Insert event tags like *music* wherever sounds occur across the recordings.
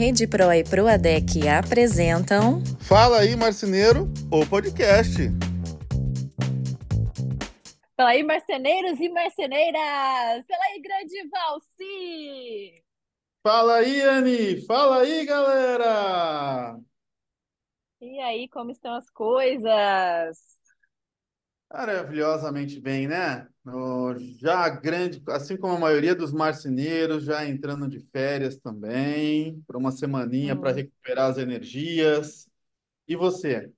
Rede Pro e Proadec apresentam. Fala aí, marceneiro, o podcast. Fala aí, marceneiros e marceneiras! Fala aí, grande Valci! Fala aí, Anne! Fala aí, galera! E aí, como estão as coisas? Maravilhosamente bem, né? Já grande, assim como a maioria dos marceneiros, já entrando de férias também, para uma semaninha para Hum. recuperar as energias. E você?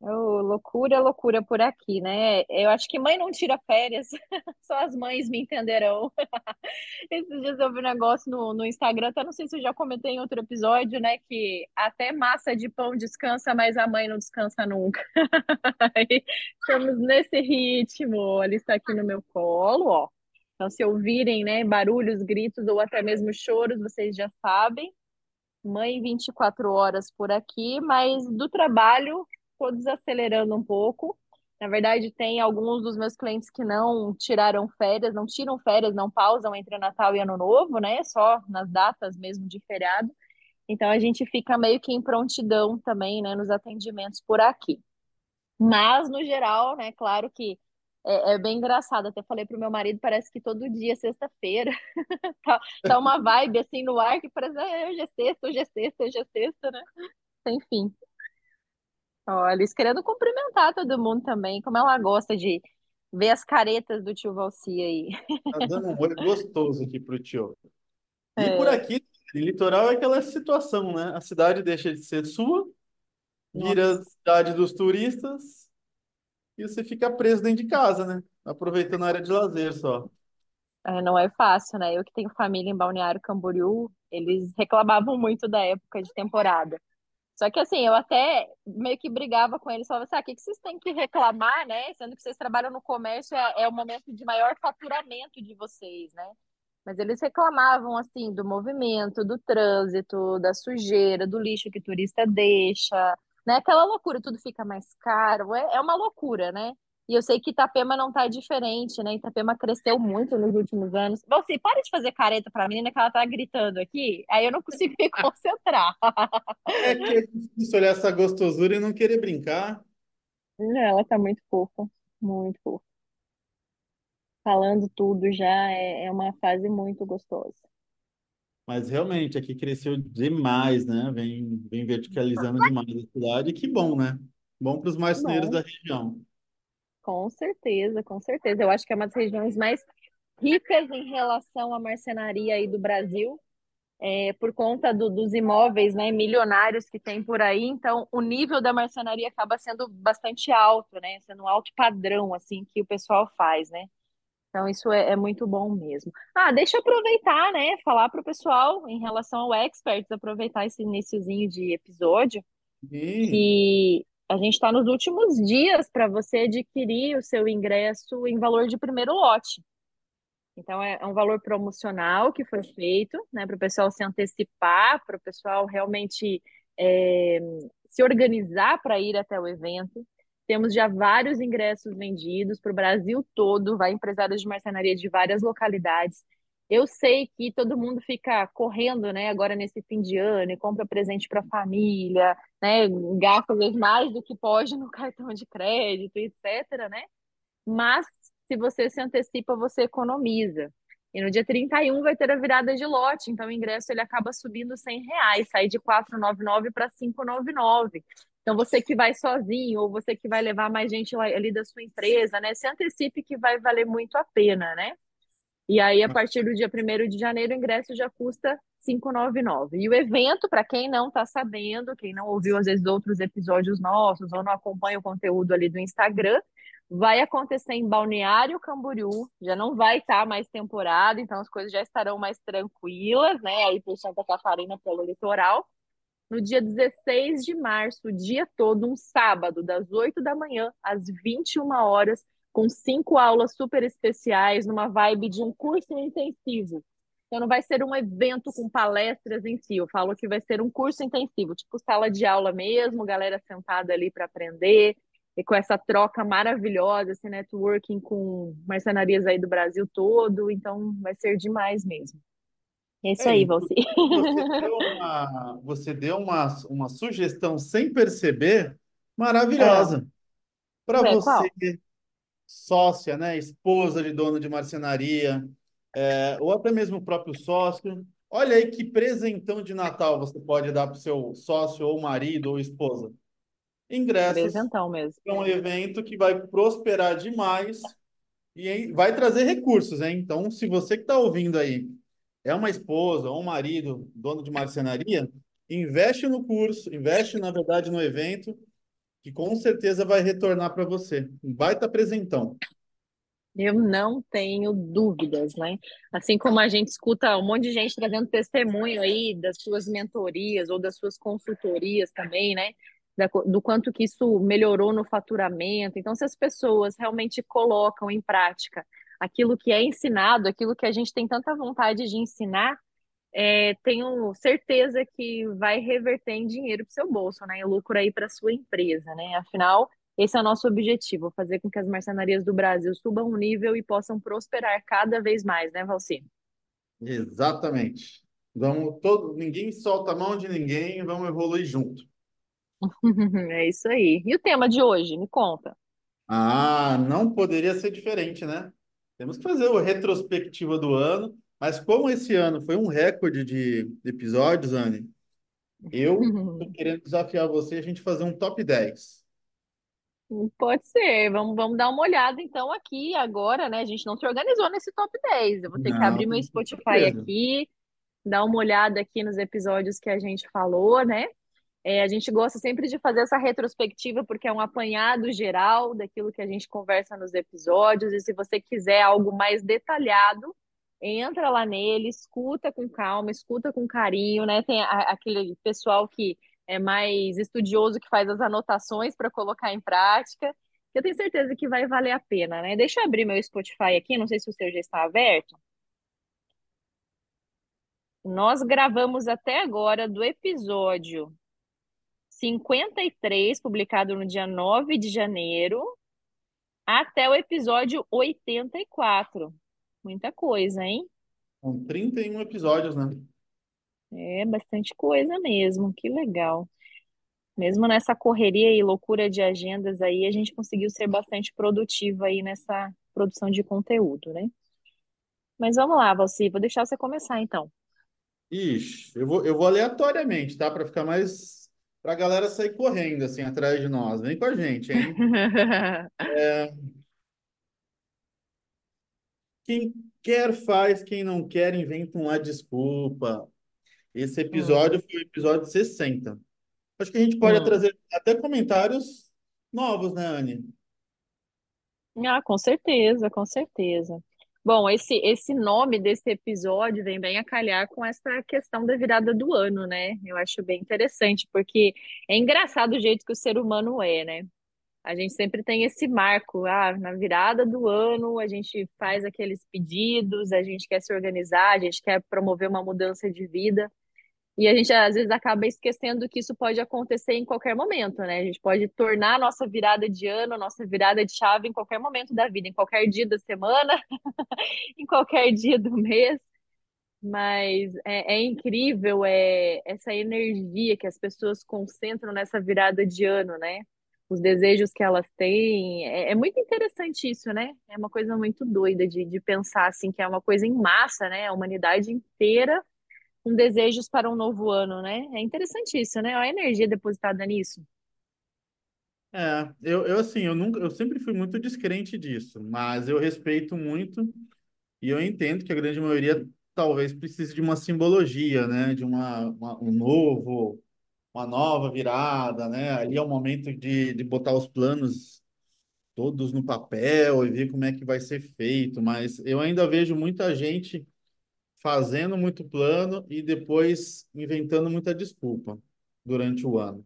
Ô, loucura, loucura por aqui, né? Eu acho que mãe não tira férias, *laughs* só as mães me entenderão. *laughs* Esses dias eu vi um negócio no, no Instagram, até não sei se eu já comentei em outro episódio, né? Que até massa de pão descansa, mas a mãe não descansa nunca. *laughs* Estamos nesse ritmo. Ela está aqui no meu colo, ó. Então, se ouvirem, né, barulhos, gritos ou até mesmo choros, vocês já sabem. Mãe 24 horas por aqui, mas do trabalho, estou desacelerando um pouco. Na verdade, tem alguns dos meus clientes que não tiraram férias, não tiram férias, não pausam entre Natal e Ano Novo, né? Só nas datas mesmo de feriado. Então a gente fica meio que em prontidão também, né, nos atendimentos por aqui. Mas, no geral, né, claro que é, é bem engraçado. Até falei pro meu marido, parece que todo dia é sexta-feira. *laughs* Tá, tá uma vibe assim no ar que parece, "Ah, hoje é sexta, hoje é sexta, hoje é sexta, né? Enfim. Eles querendo cumprimentar todo mundo também, como ela gosta de ver as caretas do tio Valci aí. Tá dando um oi gostoso aqui pro tio. *laughs* E por É, aqui, em litoral, é aquela situação, né? A cidade deixa de ser sua, vira nossa, cidade dos turistas e você fica preso dentro de casa, né? Aproveitando a área de lazer só. é, não é fácil, né? Eu que tenho família em Balneário Camboriú, eles reclamavam muito da época de temporada. Só que assim, eu até meio que brigava com eles, falava assim, ah, o que que vocês têm que reclamar, né? Sendo que vocês trabalham no comércio, é, é o momento de maior faturamento de vocês, né? Mas eles reclamavam, assim, do movimento, do trânsito, da sujeira, do lixo que turista deixa, né? Aquela loucura, tudo fica mais caro, é, é uma loucura, né? E eu sei que Itapema não tá diferente, né? Itapema cresceu muito nos últimos anos. Bom, assim, para de fazer careta pra menina que ela tá gritando aqui, aí eu não consigo *laughs* me concentrar. É que é difícil olhar essa gostosura e não querer brincar. Não, Ela tá muito fofa, muito fofa. Falando tudo já é, é uma fase muito gostosa. Mas realmente, aqui cresceu demais, né? Vem, vem verticalizando demais a cidade. Que bom, né? Bom para os marceneiros da região. Com certeza, com certeza. Eu acho que é uma das regiões mais ricas em relação à marcenaria aí do Brasil, é, por conta do- dos imóveis, né, milionários que tem por aí. Então, o nível da marcenaria acaba sendo bastante alto, né? Sendo um alto padrão, assim, que o pessoal faz, né? Então, isso é, é muito bom mesmo. Ah, deixa eu aproveitar, né? Falar para o pessoal em relação ao Experts, aproveitar esse iniciozinho de episódio, E que a gente está nos últimos dias para você adquirir o seu ingresso em valor de primeiro lote. Então, é, é um valor promocional que foi feito, né, para o pessoal se antecipar, para o pessoal realmente é, se organizar para ir até o evento. Temos já vários ingressos vendidos para o Brasil todo, vai empresários de marcenaria de várias localidades. Eu sei que todo mundo fica correndo, né, agora nesse fim de ano e compra presente para a família, né, gasta mais do que pode no *laughs* cartão de crédito, etc, né? Mas se você se antecipa, você economiza. E no dia 31 vai ter a virada de lote, então o ingresso ele acaba subindo 100 reais, sai de 499 para 599. Então você que vai sozinho ou você que vai levar mais gente ali da sua empresa, né? Se antecipe que vai valer muito a pena, né? E aí, a partir do dia primeiro de janeiro, o ingresso já custa 599. E o evento, para quem não está sabendo, quem não ouviu às vezes outros episódios nossos ou não acompanha o conteúdo ali do Instagram, vai acontecer em Balneário Camboriú, já não vai estar mais temporada, então as coisas já estarão mais tranquilas, né? Aí por Santa Catarina, pelo litoral. No dia 16 de março, o dia todo, um sábado, das 8 da manhã às 21 horas, com cinco aulas super especiais, numa vibe de um curso intensivo. Então, não vai ser um evento com palestras em si, eu falo que vai ser um curso intensivo, tipo sala de aula mesmo, galera sentada ali para aprender, e com essa troca maravilhosa, esse networking com marcenarias aí do Brasil todo, então vai ser demais mesmo. É isso É, aí, inclusive *laughs* você deu uma, você deu uma, uma sugestão sem perceber, maravilhosa. Para ué, você, qual? Sócia, né, esposa de dono de marcenaria, é, ou até mesmo o próprio sócio. Olha aí que presentão de Natal você pode dar para o seu sócio, ou marido, ou esposa. Ingressos Presentão mesmo. para um evento que vai prosperar demais e vai trazer recursos, hein? Então, se você que está ouvindo aí é uma esposa ou um marido, dono de marcenaria, investe no curso, investe, na verdade, no evento, que com certeza vai retornar para você. Um baita presentão. Eu não tenho dúvidas, né? Assim como a gente escuta um monte de gente trazendo testemunho aí das suas mentorias ou das suas consultorias também, né? Da do quanto que isso melhorou no faturamento. Então, se as pessoas realmente colocam em prática aquilo que é ensinado, aquilo que a gente tem tanta vontade de ensinar, é, tenho certeza que vai reverter em dinheiro para o seu bolso, né? Em lucro aí para sua empresa, né? Afinal, esse é o nosso objetivo, fazer com que as marcenarias do Brasil subam o nível e possam prosperar cada vez mais, né, Valci? Exatamente. Vamos todo, ninguém solta a mão de ninguém, vamos evoluir junto. *laughs* É isso aí. E o tema de hoje? Me conta. Ah, não poderia ser diferente, né? Temos que fazer o retrospectiva do ano, mas como esse ano foi um recorde de episódios, Anne, eu tô *laughs* querendo desafiar você a gente fazer um top 10. Pode ser. Vamos, vamos dar uma olhada então aqui agora, né? A gente não se organizou nesse top 10. Eu vou ter que Não, abrir meu Spotify certeza. aqui, dar uma olhada aqui nos episódios que a gente falou, né? É, a gente gosta sempre de fazer essa retrospectiva porque é um apanhado geral daquilo que a gente conversa nos episódios. E se você quiser algo mais detalhado, entra lá nele, escuta com calma, escuta com carinho, né? Tem a- aquele pessoal que é mais estudioso que faz as anotações para colocar em prática. Eu tenho certeza que vai valer a pena, né? Deixa eu abrir meu Spotify aqui, não sei se o seu já está aberto. Nós gravamos até agora do episódio 53, publicado no dia 9 de janeiro, até o episódio 84. Muita coisa, hein? São 31 episódios, né? É bastante coisa mesmo, que legal. Mesmo nessa correria e loucura de agendas aí, a gente conseguiu ser bastante produtivo aí nessa produção de conteúdo, né? Mas vamos lá, Valci, vou deixar você começar então. Ixi, eu vou, eu vou aleatoriamente, tá? Para ficar mais. Para a galera sair correndo assim atrás de nós. Vem com a gente, hein? *laughs* Quem quer faz, quem não quer inventa uma desculpa. Esse Hum, episódio foi o episódio 60. Acho que a gente pode hum. trazer até comentários novos, né, Anne? Ah, com certeza, com certeza. Bom, esse, esse nome desse episódio vem bem a calhar com essa questão da virada do ano, né? Eu acho bem interessante, porque é engraçado o jeito que o ser humano é, né? A gente sempre tem esse marco, ah, na virada do ano a gente faz aqueles pedidos, a gente quer se organizar, a gente quer promover uma mudança de vida. E a gente às vezes acaba esquecendo que isso pode acontecer em qualquer momento, né? A gente pode tornar a nossa virada de ano, a nossa virada de chave em qualquer momento da vida, em qualquer dia da semana, *laughs* em qualquer dia do mês. Mas é, é incrível é, essa energia que as pessoas concentram nessa virada de ano, né? Os desejos que elas têm. É, é muito interessante isso, né? É uma coisa muito doida de, de pensar assim, que é uma coisa em massa, né? A humanidade inteira com desejos para um novo ano, né? É interessante isso, né? Olha a energia depositada nisso. É, eu, eu assim, eu nunca, eu sempre fui muito descrente disso, mas eu respeito muito e eu entendo que a grande maioria talvez precise de uma simbologia, né? De uma, uma- um novo, uma nova virada, né? Ali é o momento de, de botar os planos todos no papel e ver como é que vai ser feito, mas eu ainda vejo muita gente fazendo muito plano e depois inventando muita desculpa durante o ano.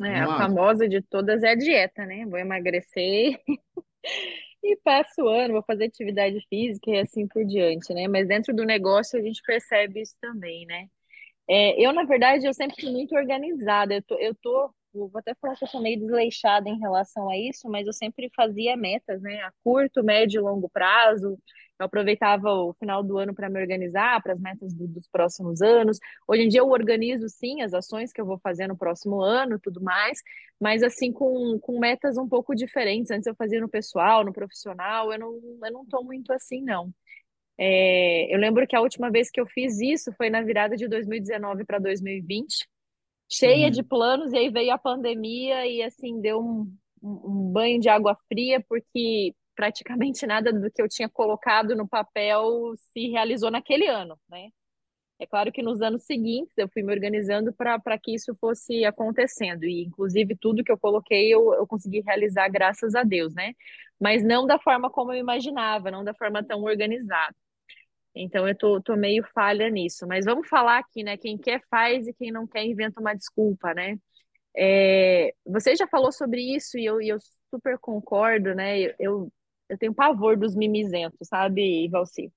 É, Não a famosa de todas é a dieta, né? Vou emagrecer *laughs* e passo o ano, vou fazer atividade física e assim por diante, né? Mas dentro do negócio a gente percebe isso também, né? É, eu, na verdade, eu sempre fui muito organizada. Eu tô, eu tô, vou até falar que eu sou meio desleixada em relação a isso, mas eu sempre fazia metas, né? A curto, médio e longo prazo. Eu aproveitava o final do ano para me organizar para as metas do, dos próximos anos. Hoje em dia eu organizo sim as ações que eu vou fazer no próximo ano, tudo mais, mas assim com, com metas um pouco diferentes. Antes eu fazia no pessoal, no profissional, eu não, eu não tô muito assim, não. É, eu lembro que a última vez que eu fiz isso foi na virada de 2019 para 2020, cheia Uhum. de planos, e aí veio a pandemia e assim deu um, um, banho de água fria, porque praticamente nada do que eu tinha colocado no papel se realizou naquele ano, né? É claro que nos anos seguintes eu fui me organizando para que isso fosse acontecendo, e inclusive tudo que eu coloquei eu, eu consegui realizar, graças a Deus, né? Mas não da forma como eu imaginava, não da forma tão organizada. Então eu tô, tô meio falha nisso. Mas vamos falar aqui, né? Quem quer faz e quem não quer inventa uma desculpa, né? É, você já falou sobre isso e eu, e eu super concordo, né? Eu, eu, tenho pavor dos mimizentos, sabe, Valci?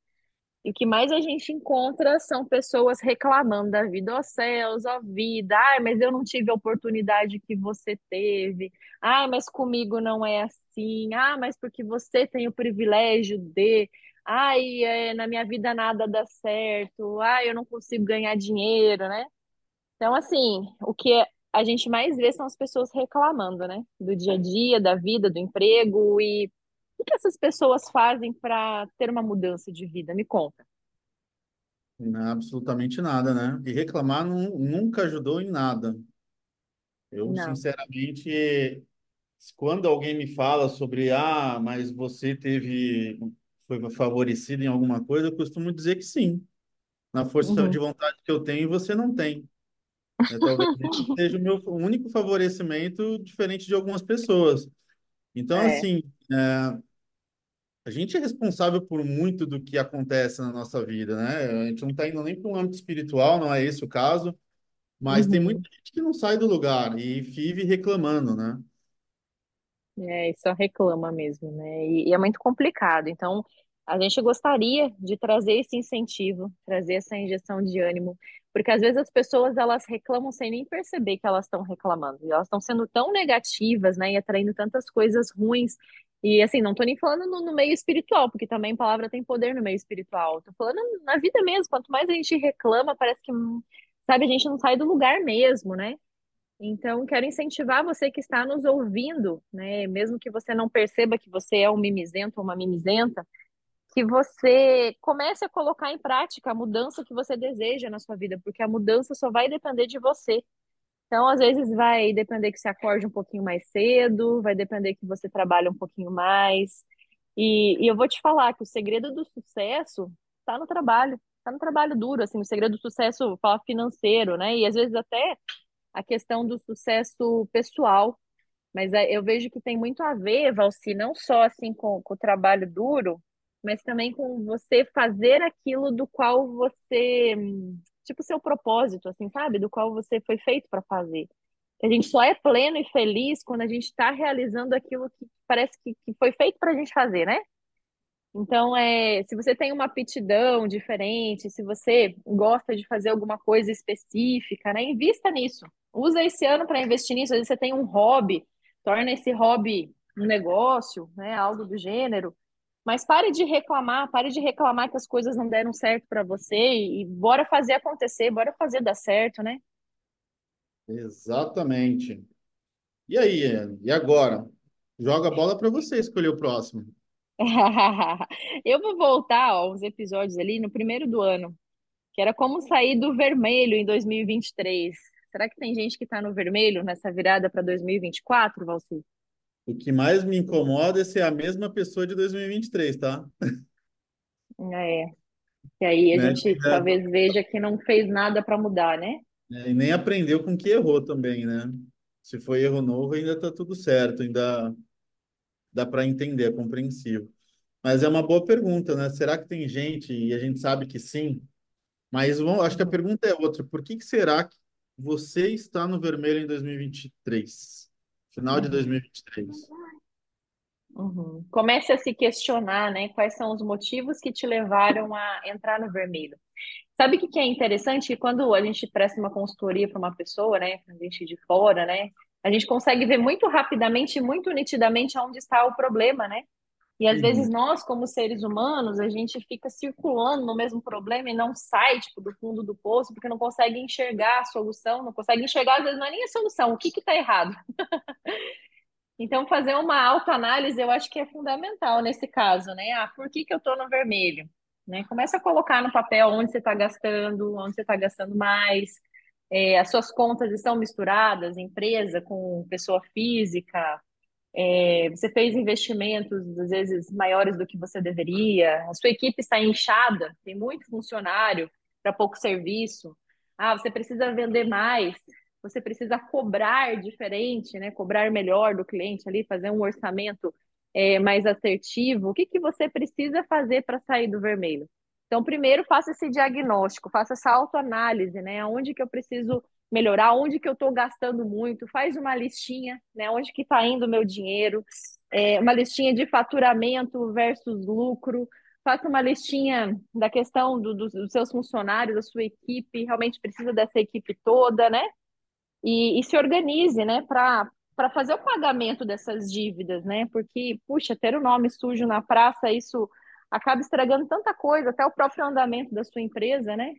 E o que mais a gente encontra são pessoas reclamando da vida, ó oh, céus, ó oh, vida, ai, mas eu não tive a oportunidade que você teve, ai, mas comigo não é assim, ah, mas porque você tem o privilégio de, ai, é, na minha vida nada dá certo, ai, eu não consigo ganhar dinheiro, né? Então, assim, o que a gente mais vê são as pessoas reclamando, né? Do dia a dia, da vida, do emprego e o que essas pessoas fazem para ter uma mudança de vida? Me conta. Não, absolutamente nada, né? E reclamar nu- nunca ajudou em nada. Eu, Não. sinceramente, quando alguém me fala sobre, ah, mas você teve, foi favorecido em alguma coisa, eu costumo dizer que sim. Na força de Uhum. vontade que eu tenho, você não tem. né? Talvez *laughs* seja o meu único favorecimento, diferente de algumas pessoas. Então, É. assim, a gente é responsável por muito do que acontece na nossa vida, né? A gente não está indo nem para um âmbito espiritual, não é esse o caso, mas tem muita Uhum. gente que não sai do lugar e vive reclamando, né? É, e só reclama mesmo, né? E, e é muito complicado. Então, a gente gostaria de trazer esse incentivo, trazer essa injeção de ânimo, porque às vezes as pessoas elas reclamam sem nem perceber que elas estão reclamando. E elas estão sendo tão negativas, né? E atraindo tantas coisas ruins. E assim, não tô nem falando no, no meio espiritual, porque também palavra tem poder no meio espiritual. Tô falando na vida mesmo. Quanto mais a gente reclama, parece que, hum, sabe, a gente não sai do lugar mesmo, né? Então, quero incentivar você que está nos ouvindo, né? Mesmo que você não perceba que você é um mimizento ou uma mimizenta, que você comece a colocar em prática a mudança que você deseja na sua vida, porque a mudança só vai depender de você. Então, às vezes, vai depender que você acorde um pouquinho mais cedo, vai depender que você trabalhe um pouquinho mais. E, e eu vou te falar que o segredo do sucesso está no trabalho, está no trabalho duro, assim, o segredo do sucesso fala financeiro, né? E às vezes até a questão do sucesso pessoal. Mas é, eu vejo que tem muito a ver, Valci, não só assim com, com o trabalho duro, mas também com você fazer aquilo do qual você, tipo, seu propósito, assim, sabe? Do qual você foi feito para fazer. A gente só é pleno e feliz quando a gente está realizando aquilo que parece que, que foi feito para a gente fazer, né? Então, é, se você tem uma aptidão diferente, se você gosta de fazer alguma coisa específica, né, invista nisso. Usa esse ano para investir nisso. Às vezes você tem um hobby, torna esse hobby um negócio, né, algo do gênero. Mas pare de reclamar, pare de reclamar que as coisas não deram certo para você e, e bora fazer acontecer, bora fazer dar certo, né? Exatamente. E aí, e agora? Joga a bola para você escolher o próximo. *laughs* Eu vou voltar aos episódios ali no primeiro do ano, que era como sair do vermelho em 2023. Será que tem gente que está no vermelho nessa virada para 2024, Valci? O que mais me incomoda é ser a mesma pessoa de 2023, tá? É, e aí a Né? gente talvez veja que não fez nada para mudar, né? É, E nem aprendeu com que errou também, né? Se foi erro novo, ainda tá tudo certo, ainda dá para entender, é compreensível. Mas é uma boa pergunta, né? Será que tem gente, e a gente sabe que sim, mas vamos, acho que a pergunta é outra. Por que que será que você está no vermelho em 2023? Final de Uhum. 2023. Uhum. Comece a se questionar, né? Quais são os motivos que te levaram a entrar no vermelho? Sabe o que que é interessante? Quando a gente presta uma consultoria para uma pessoa, né? A gente de fora, né? A gente consegue ver muito rapidamente e muito nitidamente onde está o problema, né? E às vezes Uhum. nós, como seres humanos, a gente fica circulando no mesmo problema e não sai, tipo, do fundo do poço, porque não consegue enxergar a solução, não consegue enxergar, às vezes não é nem a solução, o que que tá errado. *laughs* Então, fazer uma autoanálise eu acho que é fundamental nesse caso, né? Ah, por que que eu tô no vermelho? Né? Começa a colocar no papel onde você está gastando, onde você está gastando mais, é, as suas contas estão misturadas, empresa com pessoa física, é, você fez investimentos, às vezes, maiores do que você deveria, a sua equipe está inchada, tem muito funcionário para pouco serviço. Ah, você precisa vender mais, você precisa cobrar diferente, né? Cobrar melhor do cliente ali, fazer um orçamento é, mais assertivo. O que que você precisa fazer para sair do vermelho? Então, primeiro, faça esse diagnóstico, faça essa autoanálise, né? Onde que eu preciso melhorar, onde que eu estou gastando muito, faz uma listinha, né? Onde que está indo o meu dinheiro, é, uma listinha de faturamento versus lucro, faça uma listinha da questão do, do, dos seus funcionários, da sua equipe, realmente precisa dessa equipe toda, né? E, e se organize, né, para fazer o pagamento dessas dívidas, né? Porque, puxa, ter o nome sujo na praça, isso acaba estragando tanta coisa, até o próprio andamento da sua empresa, né?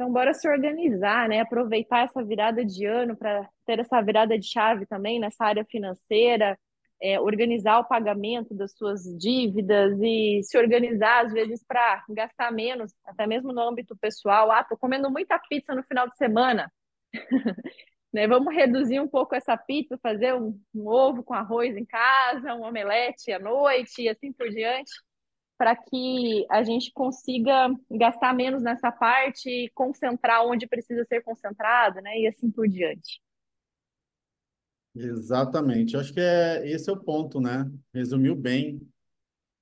Então, bora se organizar, né? Aproveitar essa virada de ano para ter essa virada de chave também nessa área financeira, é, organizar o pagamento das suas dívidas e se organizar, às vezes, para gastar menos, até mesmo no âmbito pessoal. Ah, tô comendo muita pizza no final de semana. *laughs* né? Vamos reduzir um pouco essa pizza, fazer um, um ovo com arroz em casa, um omelete à noite e assim por diante para que a gente consiga gastar menos nessa parte e concentrar onde precisa ser concentrado, né? E assim por diante. Exatamente. Acho que é, esse é o ponto, né? Resumiu bem.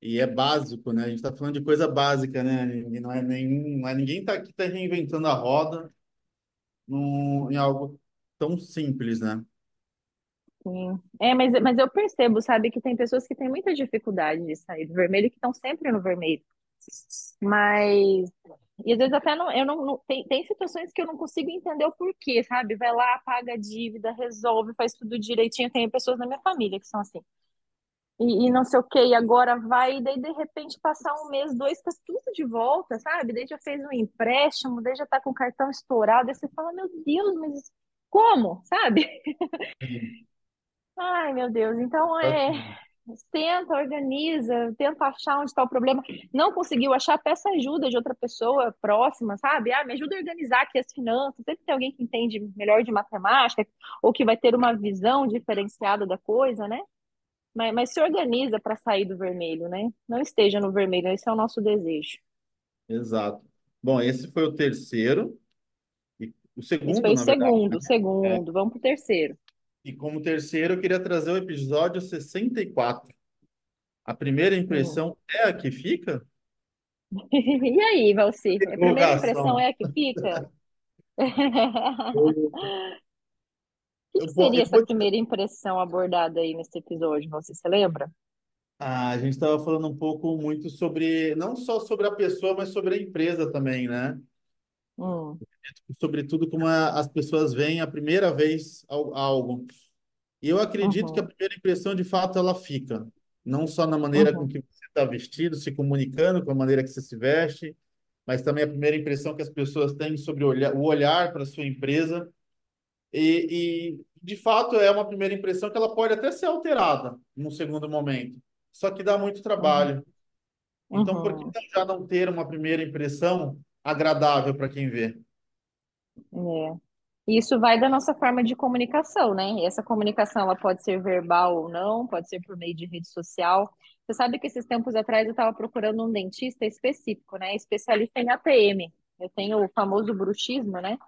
E é básico, né? A gente está falando de coisa básica, né? E não é nem, não é, ninguém está aqui tá reinventando a roda num, em algo tão simples, né? Sim. É, mas, mas eu percebo, sabe, que tem pessoas que têm muita dificuldade de sair do vermelho que estão sempre no vermelho. Mas, e às vezes até não, eu não, não- tem, tem situações que eu não consigo entender o porquê, sabe? Vai lá, paga a dívida, resolve, faz tudo direitinho. Tem pessoas na minha família que são assim. E, e não sei o quê, e agora vai, e daí de repente passar um mês, dois, tá tudo de volta, sabe? Daí já fez um empréstimo, daí já tá com o cartão estourado, aí você fala, meu Deus, mas como? Sabe? Ai, meu Deus. Então, é, tenta, organiza, tenta achar onde está o problema. Não conseguiu achar, peça ajuda de outra pessoa próxima, sabe? Ah, me ajuda a organizar aqui as finanças. Sempre tem alguém que entende melhor de matemática ou que vai ter uma visão diferenciada da coisa, né? Mas, mas se organiza para sair do vermelho, né? Não esteja no vermelho, esse é o nosso desejo. Exato. Bom, esse foi o terceiro. E o Esse foi segundo, o verdade, segundo, o né? É. segundo. Vamos para o terceiro. E como terceiro, eu queria trazer o episódio 64. A primeira Hum. impressão é a que fica? E aí, Valci? A primeira impressão é a que fica? *laughs* *laughs* O que seria essa primeira impressão abordada aí nesse episódio? Você se lembra? Ah, a gente estava falando um pouco muito sobre, não só sobre a pessoa, mas sobre a empresa também, né? Hum, Sobretudo como a- as pessoas veem a primeira vez al- algo. E eu acredito que a uhum, primeira impressão, de fato, ela fica. Não só na maneira com uhum, que você está vestido, se comunicando, com a maneira que você se veste, mas também a primeira impressão que as pessoas têm sobre o olhar, olhar para a sua empresa. E, e, de fato, é uma primeira impressão que ela pode até ser alterada num segundo momento, só que dá muito uhum, trabalho. Então, por que uhum. já não ter uma primeira impressão agradável para quem vê? É. Isso vai da nossa forma de comunicação, né? E essa comunicação ela pode ser verbal ou não, pode ser por meio de rede social. Você sabe que esses tempos atrás eu estava procurando um dentista específico, né? Especialista em ATM. Eu tenho o famoso bruxismo, né?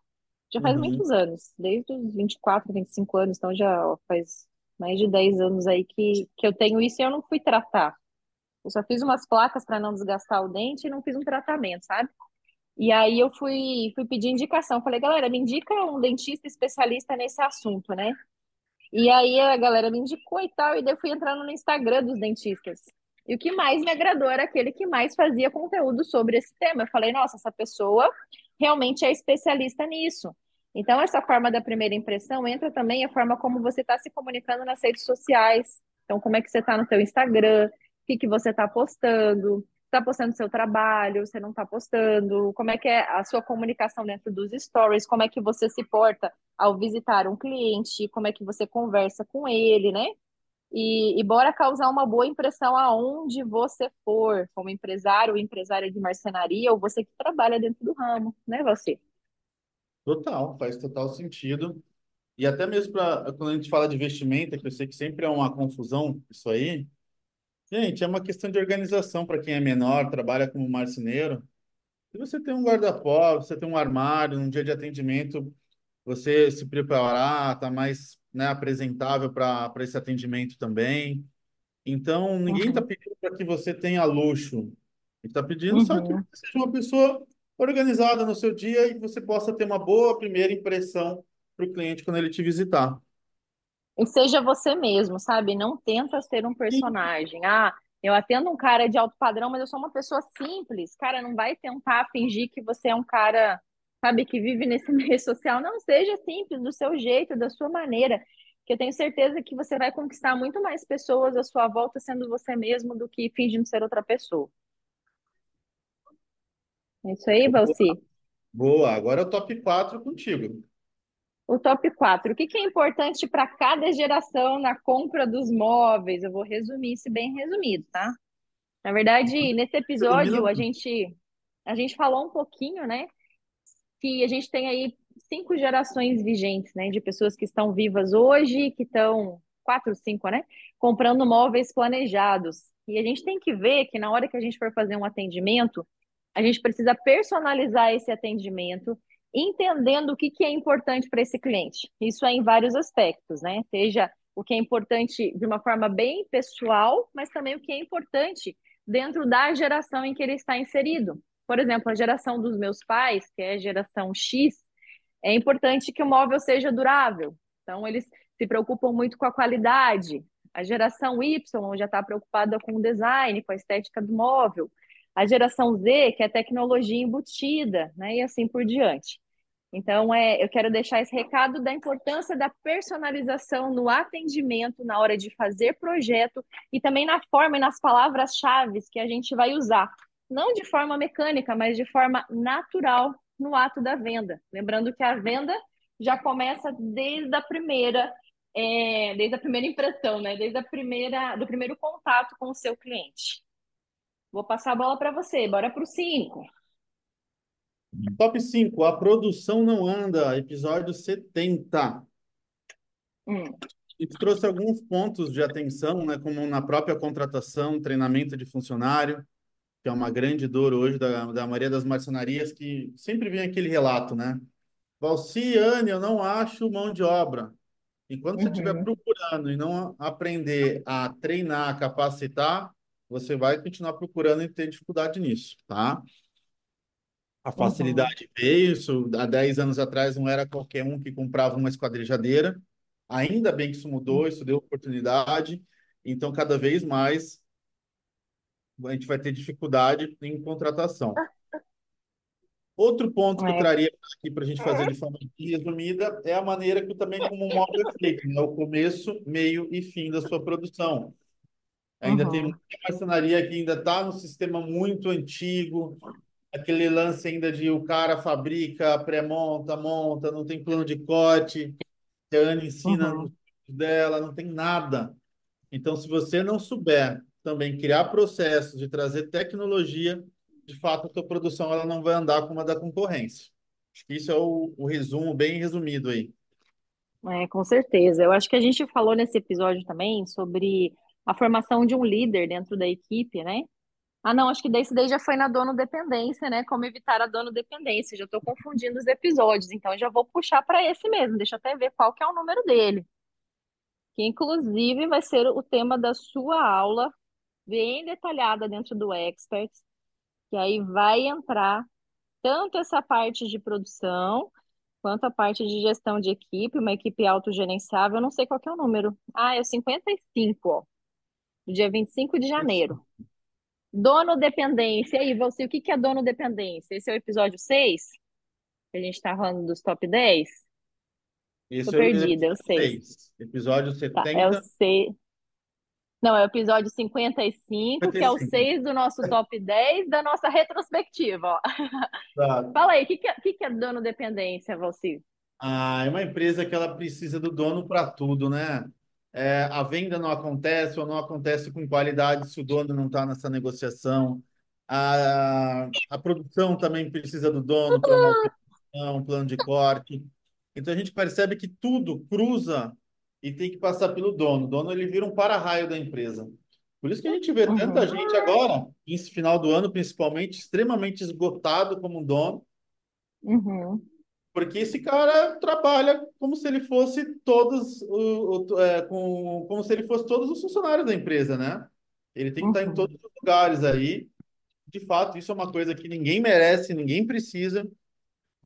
Já faz Uhum, muitos anos, desde os 24, 25 anos, então já faz mais de 10 anos aí que, que eu tenho isso e eu não fui tratar. Eu só fiz umas placas para não desgastar o dente e não fiz um tratamento, sabe? E aí eu fui, fui pedir indicação. Falei, galera, me indica um dentista especialista nesse assunto, né? E aí a galera me indicou e tal, e daí eu fui entrando no Instagram dos dentistas. E o que mais me agradou era aquele que mais fazia conteúdo sobre esse tema. Eu falei, nossa, essa pessoa realmente é especialista nisso. Então, essa forma da primeira impressão entra também a forma como você está se comunicando nas redes sociais, Então, como é que você está no seu Instagram? O que que você está postando? Está postando seu trabalho? Você não está postando? Como é que é a sua comunicação dentro dos stories? Como é que você se porta ao visitar um cliente? Como é que você conversa com ele, né? E, e bora causar uma boa impressão aonde você for, como empresário empresária de marcenaria, ou você que trabalha dentro do ramo, né, você? Total, faz total sentido. E até mesmo para quando a gente fala de vestimenta, que eu sei que sempre é uma confusão isso aí, gente, é uma questão de organização para quem é menor, trabalha como marceneiro. Se você tem um guarda-pó, você tem um armário, num dia de atendimento, você se preparar, tá mais, né, apresentável para esse atendimento também. Então, ninguém está Uhum, pedindo para que você tenha luxo. Está pedindo só que uhum. você seja uma pessoa organizada no seu dia e que você possa ter uma boa primeira impressão para o cliente quando ele te visitar. E seja você mesmo, sabe? Não tenta ser um personagem. Ah, eu atendo um cara de alto padrão, mas eu sou uma pessoa simples. Cara, não vai tentar fingir que você é um cara, sabe, que vive nesse *laughs* meio social. Não, seja simples, do seu jeito, da sua maneira. Que eu tenho certeza que você vai conquistar muito mais pessoas à sua volta sendo você mesmo do que fingindo ser outra pessoa. É isso aí, Valci. boa, agora é o top 4 contigo. O top 4. O que que é importante para cada geração na compra dos móveis? Eu vou resumir isso bem resumido, tá? Na verdade, nesse episódio, a gente, a gente falou um pouquinho, né? Que a gente tem aí cinco gerações vigentes, né? De pessoas que estão vivas hoje, que estão, quatro, cinco, né? Comprando móveis planejados. E a gente tem que ver que na hora que a gente for fazer um atendimento, a gente precisa personalizar esse atendimento, entendendo o que que é importante para esse cliente. Isso é em vários aspectos, né? Seja o que é importante de uma forma bem pessoal, mas também o que é importante dentro da geração em que ele está inserido. Por exemplo, a geração dos meus pais, que é a geração X, é importante que o móvel seja durável. Então, eles se preocupam muito com a qualidade. A geração Y já está preocupada com o design, com a estética do móvel. A geração Z, que é tecnologia embutida, né? E assim por diante. Então, é, eu quero deixar esse recado da importância da personalização no atendimento, na hora de fazer projeto e também na forma e nas palavras-chave que a gente vai usar. Não de forma mecânica, mas de forma natural no ato da venda. Lembrando que a venda já começa desde a primeira, é, desde a primeira impressão, né? Desde a primeira, do primeiro contato com o seu cliente. Vou passar a bola para você, bora para o 5. Top 5, a produção não anda, episódio 70. Hum, E tu trouxe alguns pontos de atenção, né, como na própria contratação, treinamento de funcionário, que é uma grande dor hoje da, da maioria das marcenarias, que sempre vem aquele relato, né? Valciane, eu não acho mão de obra. Enquanto você estiver uhum, procurando e não aprender a treinar, a capacitar, você vai continuar procurando e ter dificuldade nisso, tá? A uhum, facilidade veio, isso há 10 anos atrás não era qualquer um que comprava uma esquadrejadeira. Ainda bem que isso mudou, isso deu oportunidade. Então, cada vez mais a gente vai ter dificuldade em contratação. Outro ponto que eu é, traria aqui para a gente fazer de forma resumida é a maneira que também como o móvel é feito, né? O começo, meio e fim da sua produção. Ainda tem muita uhum, marcenaria que ainda está no sistema muito antigo, aquele lance ainda de o cara fabrica, pré-monta, monta, não tem plano de corte, a Ana ensina uhum. dela, não tem nada. Então, se você não souber também criar processos de trazer tecnologia, de fato, a tua produção ela não vai andar como a da concorrência. Acho que isso é o, o resumo bem resumido aí. É, com certeza. Eu acho que a gente falou nesse episódio também sobre a formação de um líder dentro da equipe, né? Ah, não, acho que desse daí já foi na dono dependência, né? Como evitar a dono dependência. Já estou confundindo os episódios, então já vou puxar para esse mesmo. Deixa eu até ver qual que é o número dele, que inclusive vai ser o tema da sua aula, bem detalhada dentro do Experts, que aí vai entrar tanto essa parte de produção quanto a parte de gestão de equipe, uma equipe autogerenciável, eu não sei qual que é o número. Ah, é o 55, ó, do dia 25 de janeiro. Dono dependência. E aí, você, o que é dono dependência? Esse é o episódio 6, que a gente está falando dos top 10? Tô Esse é o perdida, é o episódio 6. 6. Episódio Tá, é o 70, 6. Não, é o episódio 55, que é o 6 do nosso top 10 da nossa retrospectiva. Tá. Fala aí, o que, que, é, que, que é dono dependência, Valci? Ah, é uma empresa que ela precisa do dono para tudo, né? É, a venda não acontece ou não acontece com qualidade se o dono não está nessa negociação. A, a produção também precisa do dono para uma um plano de corte. Então a gente percebe que tudo cruza e tem que passar pelo dono. O dono ele vira um para-raio da empresa. Por isso que a gente vê tanta Uhum. gente agora, nesse final do ano principalmente, extremamente esgotado como dono, Uhum. Porque esse cara trabalha como se ele fosse todos o, o- é, com, como se ele fosse todos os funcionários da empresa, né? Ele tem que estar em Uhum. todos os lugares aí. De fato, isso é uma coisa que ninguém merece, ninguém precisa.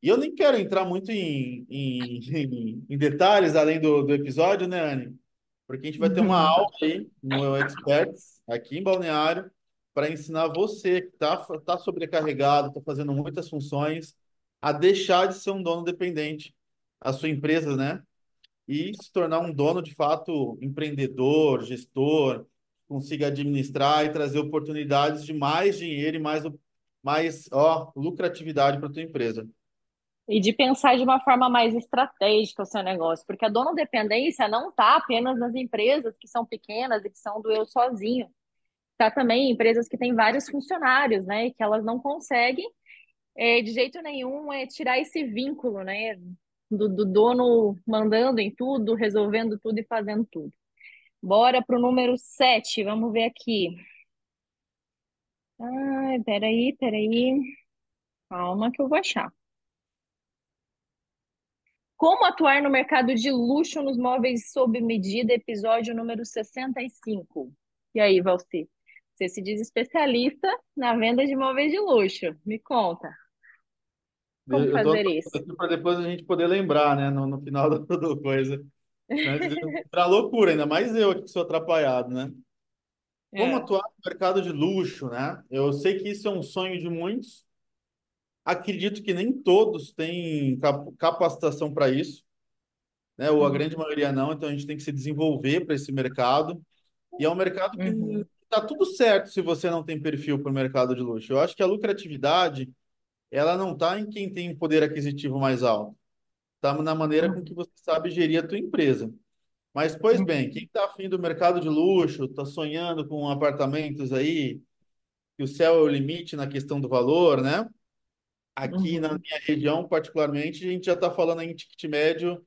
E eu nem quero entrar muito em, em, em, *laughs* em detalhes além do, do episódio, né, Anne? Porque a gente vai ter uma Uhum. aula aí no Experts, aqui em Balneário, para ensinar você que está tá sobrecarregado, está fazendo muitas funções, a deixar de ser um dono dependente, a sua empresa, né? E se tornar um dono de fato empreendedor, gestor, consiga administrar e trazer oportunidades de mais dinheiro e mais, mais ó, lucratividade para a tua empresa. E de pensar de uma forma mais estratégica o seu negócio, porque a dona dependência não está apenas nas empresas que são pequenas e que são do eu sozinho. Está também em empresas que têm vários funcionários, né? E que elas não conseguem, é, de jeito nenhum, é, tirar esse vínculo, né? Do, do dono mandando em tudo, resolvendo tudo e fazendo tudo. Bora pro número 7, vamos ver aqui. Ai, peraí, peraí. Calma que eu vou achar. Como atuar no mercado de luxo nos móveis sob medida, episódio número 65. E aí, Valci? Você se diz especialista na venda de móveis de luxo. Me conta, como eu fazer isso? para depois a gente poder lembrar, né, no, no final *laughs* da coisa. Entrar *laughs* loucura, ainda mais eu aqui que sou atrapalhado, né? Como É. atuar no mercado de luxo, né? Eu sei que isso é um sonho de muitos. Acredito que nem todos têm cap- capacitação para isso, né? Ou a grande Uhum, maioria não, então a gente tem que se desenvolver para esse mercado. E é um mercado que uhum, está tudo certo se você não tem perfil para o mercado de luxo. Eu acho que a lucratividade, ela não está em quem tem poder aquisitivo mais alto. Está na maneira com que você sabe gerir a tua empresa. Mas, pois bem, uhum, quem está afim do mercado de luxo, está sonhando com apartamentos aí, que o céu é o limite na questão do valor, né? Aqui na uhum, minha região, particularmente, a gente já está falando em ticket médio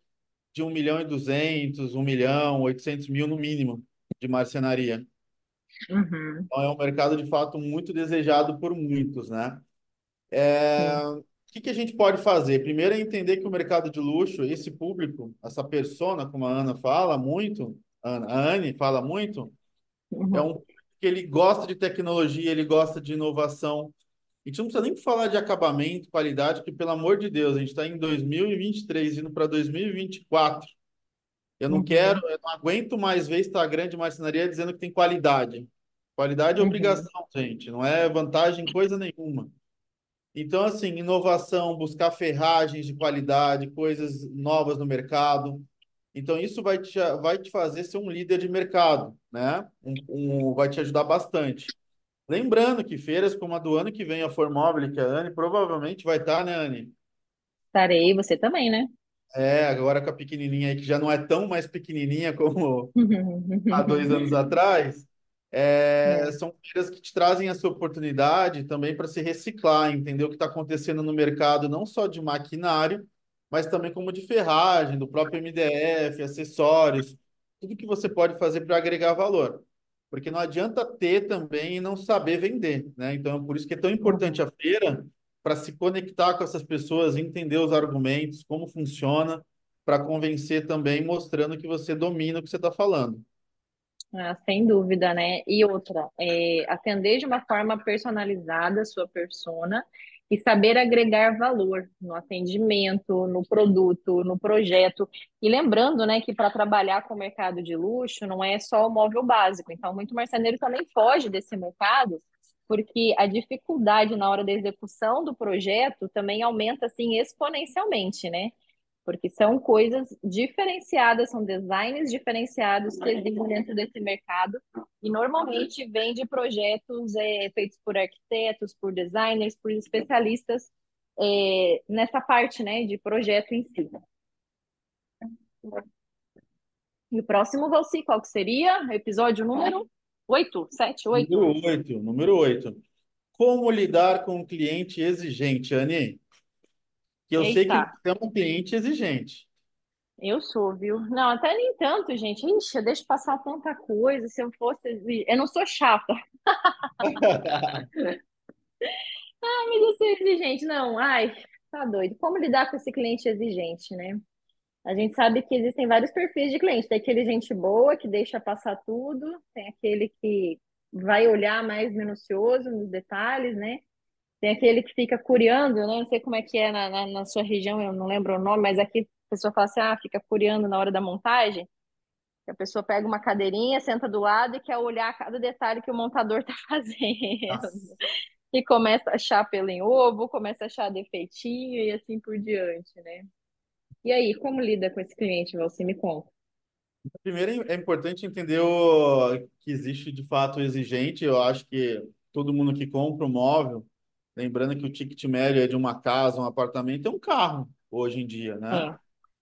de um milhão e duzentos, um milhão, 800 mil no mínimo de marcenaria. uhum, Então, é um mercado, de fato, muito desejado por muitos, né? Sim, O que que a gente pode fazer? Primeiro é entender que o mercado de luxo, esse público, essa persona, como a Ana fala muito, Ana, a Anne fala muito, é uhum, um público que ele gosta de tecnologia, ele gosta de inovação. A gente não precisa nem falar de acabamento, qualidade, que, pelo amor de Deus, a gente está em 2023, indo para 2024. Eu não quero, uhum, eu não aguento mais ver Instagram de marcenaria dizendo que tem qualidade. Qualidade é uhum, obrigação, gente, não é vantagem coisa nenhuma. Então, assim, inovação, buscar ferragens de qualidade, coisas novas no mercado. Então, isso vai te, vai te fazer ser um líder de mercado, né? Um, um- vai te ajudar bastante. Lembrando que feiras como a do ano que vem, a Formobile, que a Anne provavelmente vai estar, né, Anne? Estarei, você também, né? É, agora com a pequenininha aí, que já não é tão mais pequenininha como *laughs* há dois anos atrás, é, É. são feiras que te trazem essa oportunidade também para se reciclar, entender o que está acontecendo no mercado, não só de maquinário, mas também como de ferragem, do próprio MDF, acessórios, tudo que você pode fazer para agregar valor. Porque não adianta ter também e não saber vender, né? Então, por isso que é tão importante a feira, para se conectar com essas pessoas, entender os argumentos, como funciona, para convencer também, mostrando que você domina o que você está falando. Ah, sem dúvida, né? E outra, é, atender de uma forma personalizada a sua persona e saber agregar valor no atendimento, no produto, no projeto. E lembrando, né, que para trabalhar com o mercado de luxo não é só o móvel básico. Então, muito marceneiro também foge desse mercado, porque a dificuldade na hora da execução do projeto também aumenta assim exponencialmente, né? Porque são coisas diferenciadas, são designs diferenciados que existem dentro desse mercado e normalmente vem de projetos é, feitos por arquitetos, por designers, por especialistas é, nessa parte, né, de projeto em si. E o próximo, Valci, qual que seria? Episódio número 8, 7, 8? Número 8, número 8. Como lidar com um cliente exigente, Anne? Que eu sei que Eita, você é um cliente exigente. eu sou, viu? Não, até nem tanto, gente. Ixi, eu deixo passar tanta coisa. Se eu fosse. exi- Eu não sou chata, *laughs* mas eu sou exigente. Não, ai, tá doido. Como lidar com esse cliente exigente, né? A gente sabe que existem vários perfis de cliente. Tem aquele gente boa que deixa passar tudo, tem aquele que vai olhar mais minucioso nos detalhes, né? Tem aquele que fica curiando, né? Não sei como é que é na, na, na sua região, eu não lembro o nome, mas aqui a pessoa fala assim, ah, fica curiando na hora da montagem. A pessoa pega uma cadeirinha, senta do lado e quer olhar cada detalhe que o montador está *laughs* fazendo. Nossa. E começa a achar pelo em ovo, começa a achar defeitinho e assim por diante, né? E aí, como lida com esse cliente, você me conta? Primeiro é importante entender o, que existe de fato exigente. Eu acho que todo mundo que compra um móvel, lembrando que o ticket médio é de uma casa, um apartamento, é um carro hoje em dia, né? É.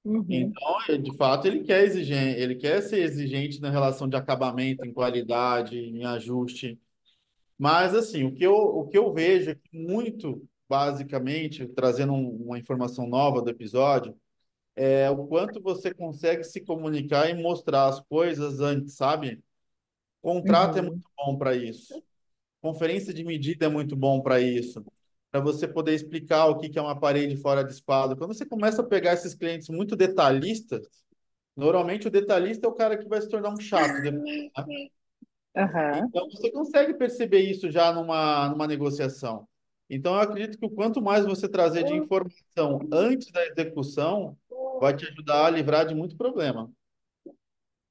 Uhum, Então, é, de fato, ele quer exigente, ele quer ser exigente na relação de acabamento, em qualidade, em ajuste. Mas assim, o que eu, o que eu vejo é que muito basicamente, trazendo um- uma informação nova do episódio, é o quanto você consegue se comunicar e mostrar as coisas antes, sabe? Contrato é muito uhum, bom para isso. Conferência de medida é muito bom para isso. Para você poder explicar o que é uma parede fora de esquadro. Quando você começa a pegar esses clientes muito detalhistas, normalmente o detalhista é o cara que vai se tornar um chato depois, né? aham, Então você consegue perceber isso já numa, numa negociação. Então eu acredito que o quanto mais você trazer de informação antes da execução, vai te ajudar a livrar de muito problema.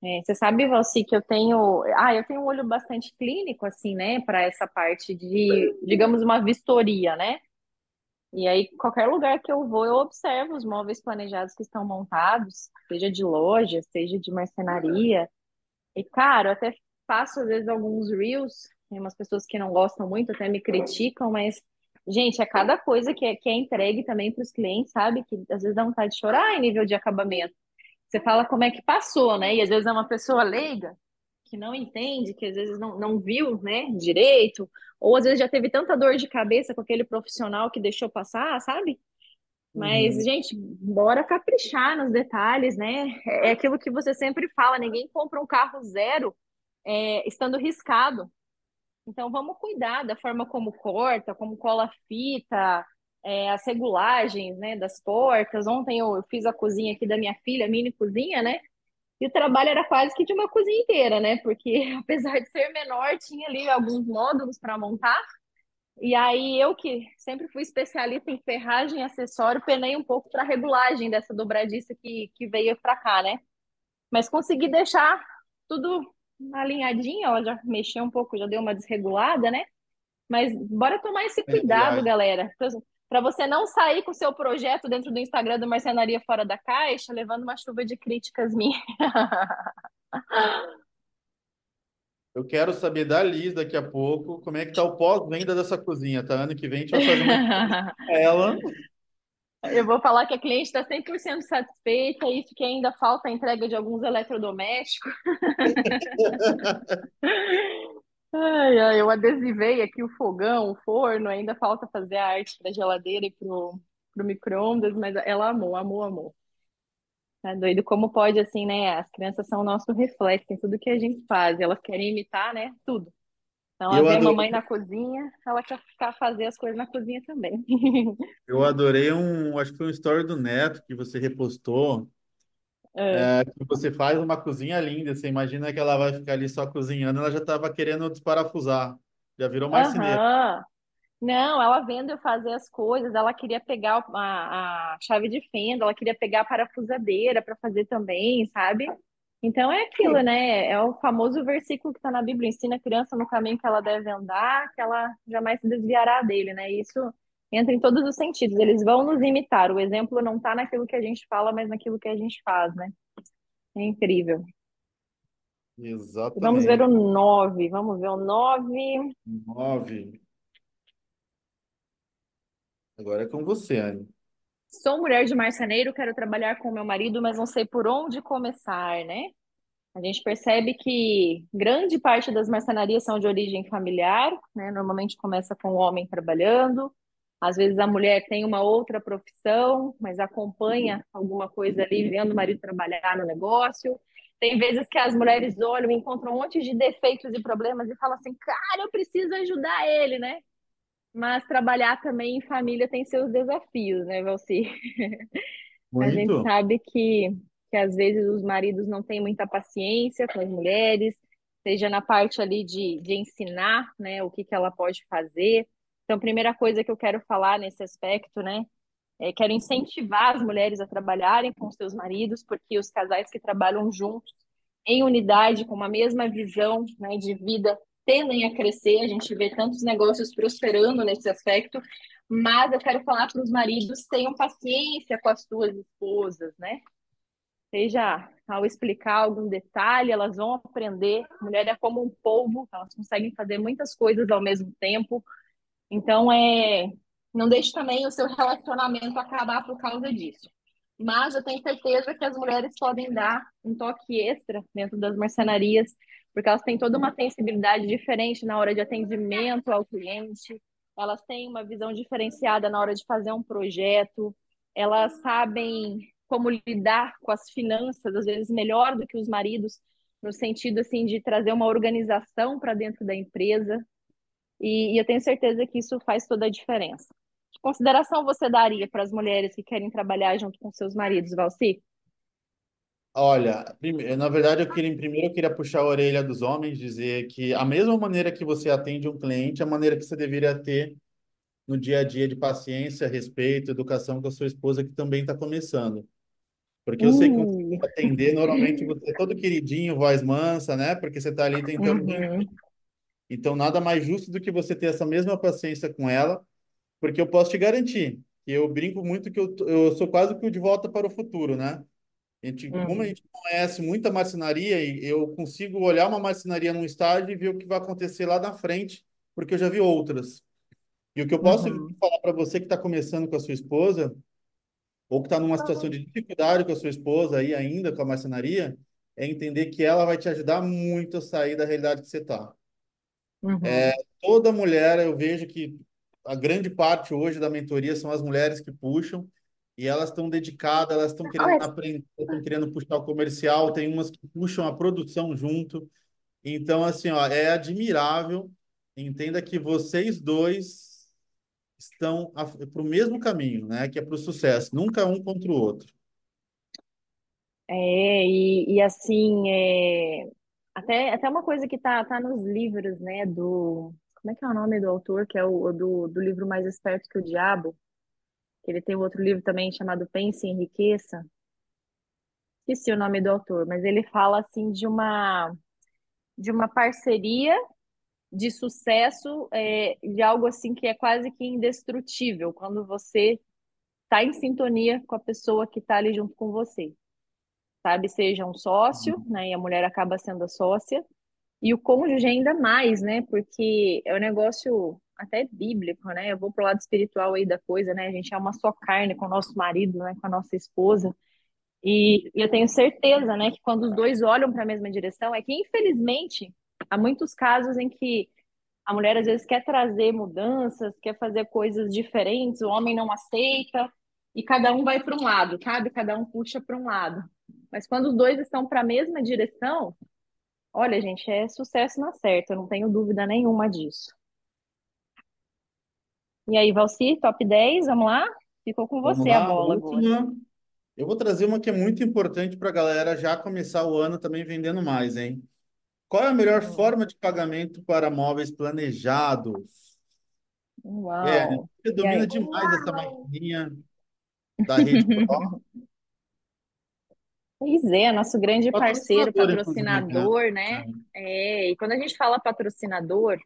É, você sabe, Valci, que eu tenho, ah, eu tenho um olho bastante clínico, assim, né, para essa parte de, digamos, uma vistoria, né? E aí, qualquer lugar que eu vou, eu observo os móveis planejados que estão montados, seja de loja, seja de marcenaria. E, cara, eu até faço, às vezes, alguns reels, tem umas pessoas que não gostam muito, até me criticam, mas, gente, é cada coisa que é, que é entregue também para os clientes, sabe? Que às vezes dá vontade de chorar em nível de acabamento. Você fala como é que passou, né? E às vezes é uma pessoa leiga que não entende, que às vezes não, não viu, né, direito, ou às vezes já teve tanta dor de cabeça com aquele profissional que deixou passar, sabe? Mas, Uhum. gente, bora caprichar nos detalhes, né? É aquilo que você sempre fala, ninguém compra um carro zero é, estando riscado. Então, vamos cuidar da forma como corta, como cola a fita, é, as regulagens, né, das portas. Ontem eu, fiz a cozinha aqui da minha filha, mini cozinha, né? E o trabalho era quase que de uma cozinha inteira, né? Porque *laughs* apesar de ser menor, tinha ali alguns módulos para montar. E aí eu que sempre fui especialista em ferragem e acessório, penei um pouco para regulagem dessa dobradiça que, que veio para cá, né? Mas consegui deixar tudo alinhadinho, ela já mexeu um pouco, já deu uma desregulada, né? Mas bora tomar esse É cuidado, viagem. galera. Para você não sair com o seu projeto dentro do Instagram do Marcenaria Fora da Caixa, levando uma chuva de críticas minhas. *laughs* Eu quero saber da Liz daqui a pouco como é que tá o pós-venda dessa cozinha, tá? Ano que vem a gente vai fazer uma *laughs* ela. Eu vou falar que a cliente está 100% satisfeita, isso que ainda falta a entrega de alguns eletrodomésticos. *laughs* Ai, ai, eu adesivei aqui o fogão, o forno, ainda falta fazer a arte para a geladeira e pro, pro micro-ondas, mas ela amou, amou, amou. Tá doido? Como pode, assim, né? As crianças são o nosso reflexo em tudo que a gente faz, elas querem imitar, né? Tudo. Então, ela Eu vê a adorei, mamãe na cozinha, ela quer ficar fazer as coisas na cozinha também. *laughs* eu adorei um, acho que foi um story do Neto que você repostou, É. é, que você faz uma cozinha linda, você imagina que ela vai ficar ali só cozinhando, ela já estava querendo desparafusar, já virou marceneira. Aham. Não, ela vendo eu fazer as coisas, ela queria pegar a, a chave de fenda, ela queria pegar a parafusadeira para fazer também, sabe? Então é aquilo, né? É o famoso versículo que está na Bíblia, ensina a criança no caminho que ela deve andar, que ela jamais se desviará dele, né? Isso entra em todos os sentidos. Eles vão nos imitar. O exemplo não está naquilo que a gente fala, mas naquilo que a gente faz, né? É incrível. Vamos ver Exatamente. o 9. Vamos ver o 9. Nove. Agora é com você, Anne. Sou mulher de marceneiro, quero trabalhar com meu marido, mas não sei por onde começar, né? A gente percebe que grande parte das marcenarias são de origem familiar, né? Normalmente começa com o homem trabalhando. Às vezes a mulher tem uma outra profissão, mas acompanha alguma coisa ali, vendo o marido trabalhar no negócio. Tem vezes que as mulheres olham encontram um monte de defeitos e problemas e falam assim, cara, eu preciso ajudar ele, né? Mas trabalhar também em família tem seus desafios, né, Valci? *laughs* A gente Muito. sabe que, que às vezes os maridos não têm muita paciência com as mulheres, seja na parte ali de, de ensinar, né, o que que ela pode fazer. Então, a primeira coisa que eu quero falar nesse aspecto, né, é quero incentivar as mulheres a trabalharem com seus maridos, porque os casais que trabalham juntos, em unidade, com uma mesma visão, né, de vida, tendem a crescer. A gente vê tantos negócios prosperando nesse aspecto, mas eu quero falar para os maridos, tenham paciência com as suas esposas, né? Seja ao explicar algum detalhe, elas vão aprender. Mulher é como um polvo, elas conseguem fazer muitas coisas ao mesmo tempo. Então, é, não deixe também o seu relacionamento acabar por causa disso. Mas eu tenho certeza que as mulheres podem dar um toque extra dentro das marcenarias, porque elas têm toda uma sensibilidade diferente na hora de atendimento ao cliente, elas têm uma visão diferenciada na hora de fazer um projeto, elas sabem como lidar com as finanças, às vezes melhor do que os maridos, no sentido assim de trazer uma organização para dentro da empresa. E, e eu tenho certeza que isso faz toda a diferença. Que consideração você daria para as mulheres que querem trabalhar junto com seus maridos, Valci? Olha, prime- na verdade, eu queria, primeiro eu queria puxar a orelha dos homens, dizer que a mesma maneira que você atende um cliente, a maneira que você deveria ter no dia a dia de paciência, respeito, educação com a sua esposa, que também está começando. Porque eu sei que quando você atender, normalmente você é todo queridinho, voz mansa, né? Porque você está ali tentando uhum, Então, nada mais justo do que você ter essa mesma paciência com ela, porque eu posso te garantir que eu brinco muito que eu, eu sou quase que o de volta para o futuro, né? A gente, como a uhum, gente conhece muita marcenaria, e eu consigo olhar uma marcenaria num estágio e ver o que vai acontecer lá na frente, porque eu já vi outras. E o que eu posso uhum, falar para você que está começando com a sua esposa, ou que está numa situação de dificuldade com a sua esposa aí ainda com a marcenaria, é entender que ela vai te ajudar muito a sair da realidade que você está. Uhum. toda mulher, eu vejo que a grande parte hoje da mentoria são as mulheres que puxam e elas estão dedicadas, elas estão querendo Alex, aprender, estão querendo puxar o comercial, tem umas que puxam a produção junto. Então, assim, ó, é admirável. Entenda que vocês dois estão para o mesmo caminho, né? Que é para o sucesso, nunca um contra o outro. É, e, e assim, é, até, até uma coisa que tá, tá nos livros, né, do... Como é que é o nome do autor, que é o, do, do livro Mais Esperto que o Diabo? Que ele tem outro livro também chamado Pense e Enriqueça. Esqueci o nome do autor, mas ele fala, assim, de uma, de uma parceria de sucesso, é, de algo, assim, que é quase que indestrutível, quando você tá em sintonia com a pessoa que tá ali junto com você. Sabe? Seja um sócio, né? E a mulher acaba sendo a sócia. E o cônjuge ainda mais, né? Porque é um negócio até bíblico, né? Eu vou pro lado espiritual aí da coisa, né? A gente é uma só carne com o nosso marido, né? Com a nossa esposa. E, e eu tenho certeza, né? Que quando os dois olham para a mesma direção, é que infelizmente há muitos casos em que a mulher às vezes quer trazer mudanças, quer fazer coisas diferentes, o homem não aceita e cada um vai para um lado, sabe? Cada um puxa para um lado. Mas quando os dois estão para a mesma direção, olha, gente, é sucesso na certa, eu não tenho dúvida nenhuma disso. E aí, Valci, top 10, vamos lá? Ficou com você a lá, a bola agora. Eu vou trazer uma que é muito importante para a galera já começar o ano também vendendo mais, hein? Qual é a melhor Hum. forma de pagamento para móveis planejados? É, Uau. você E domina demais essa maquininha da Rede Pro. *laughs* Pois é, nosso grande parceiro, Patrocinador, né? patrocinador, né? É, e quando a gente fala patrocinador,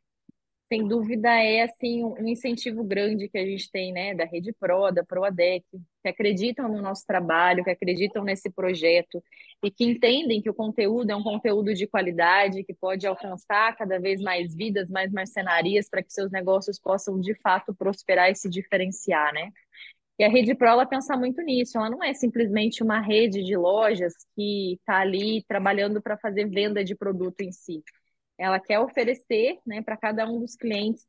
sem dúvida é assim um incentivo grande que a gente tem, né, da Rede Pro, da Proadec, que acreditam no nosso trabalho, que acreditam nesse projeto e que entendem que o conteúdo é um conteúdo de qualidade, que pode alcançar cada vez mais vidas, mais marcenarias para que seus negócios possam de fato prosperar e se diferenciar, né? E a Rede Pro ela pensa muito nisso, ela não é simplesmente uma rede de lojas que está ali trabalhando para fazer venda de produto em si. Ela quer oferecer né, para cada um dos clientes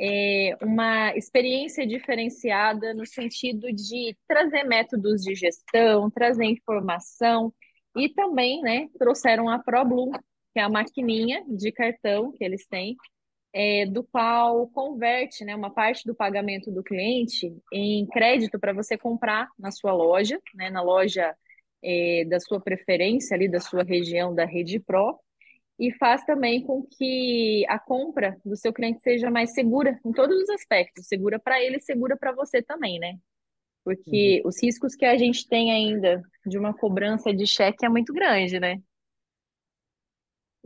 é, uma experiência diferenciada no sentido de trazer métodos de gestão, trazer informação. E também né, trouxeram a ProBlue, que é a maquininha de cartão que eles têm, é, do qual converte né, uma parte do pagamento do cliente em crédito para você comprar na sua loja, né, na loja é, da sua preferência, ali da sua região da Rede Pro, e faz também com que a compra do seu cliente seja mais segura em todos os aspectos, segura para ele, segura para você também, né? Porque uhum. os riscos que a gente tem ainda de uma cobrança de cheque é muito grande, né?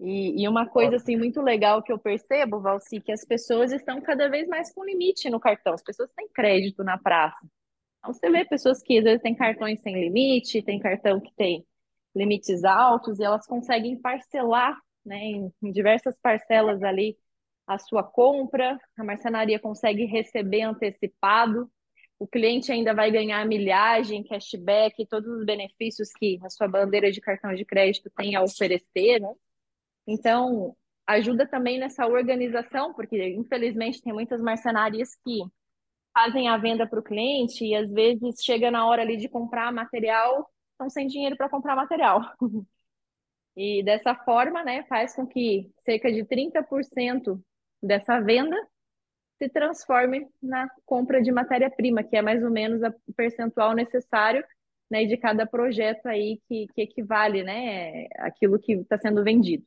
E, e uma coisa assim muito legal que eu percebo, Valci, que as pessoas estão cada vez mais com limite no cartão. As pessoas têm crédito na praça. Então você vê pessoas que às vezes têm cartões sem limite, tem cartão que tem limites altos e elas conseguem parcelar né, em, em diversas parcelas ali a sua compra, a marcenaria consegue receber antecipado, o cliente ainda vai ganhar milhagem, cashback, todos os benefícios que a sua bandeira de cartão de crédito tem a oferecer, né? Então, ajuda também nessa organização, porque infelizmente tem muitas marcenarias que fazem a venda para o cliente e às vezes chega na hora ali de comprar material, estão sem dinheiro para comprar material. *laughs* E dessa forma, né, faz com que cerca de 30% dessa venda se transforme na compra de matéria-prima, que é mais ou menos o percentual necessário né, de cada projeto aí que, que equivale né, aquilo que está sendo vendido.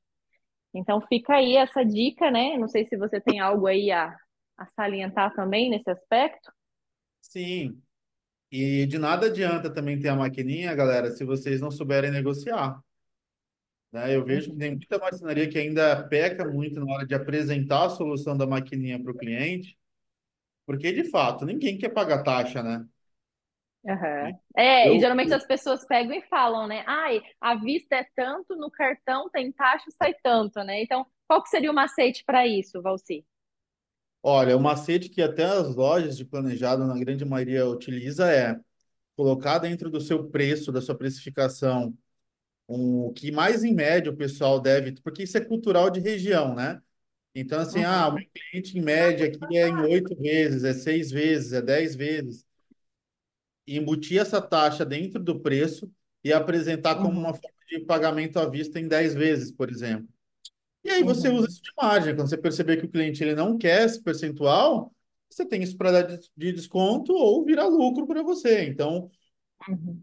Então fica aí essa dica, né? Não sei se você tem algo aí a, a salientar também nesse aspecto. Sim. E de nada adianta também ter a maquininha, galera, se vocês não souberem negociar. Né? Eu vejo que tem muita marcenaria que ainda peca muito na hora de apresentar a solução da maquininha para o cliente, porque de fato ninguém quer pagar taxa, né? Uhum. É, eu, e geralmente eu... as pessoas pegam e falam, né? Ai, a vista é tanto, no cartão tem taxa, sai tanto, né? Então, qual que seria o macete para isso, Valci? Olha, o macete que até as lojas de planejado, na grande maioria, utiliza é colocar dentro do seu preço, da sua precificação, o que mais em média o pessoal deve, porque isso é cultural de região, né? Então, assim, uhum. ah, o meu cliente em média aqui é em oito vezes, é seis vezes, é dez vezes. Embutir essa taxa dentro do preço e apresentar como uma forma de pagamento à vista em dez vezes, por exemplo. E aí você uhum. usa isso de margem. Quando você perceber que o cliente ele não quer esse percentual, você tem isso para dar de desconto ou virar lucro para você. Então, uhum.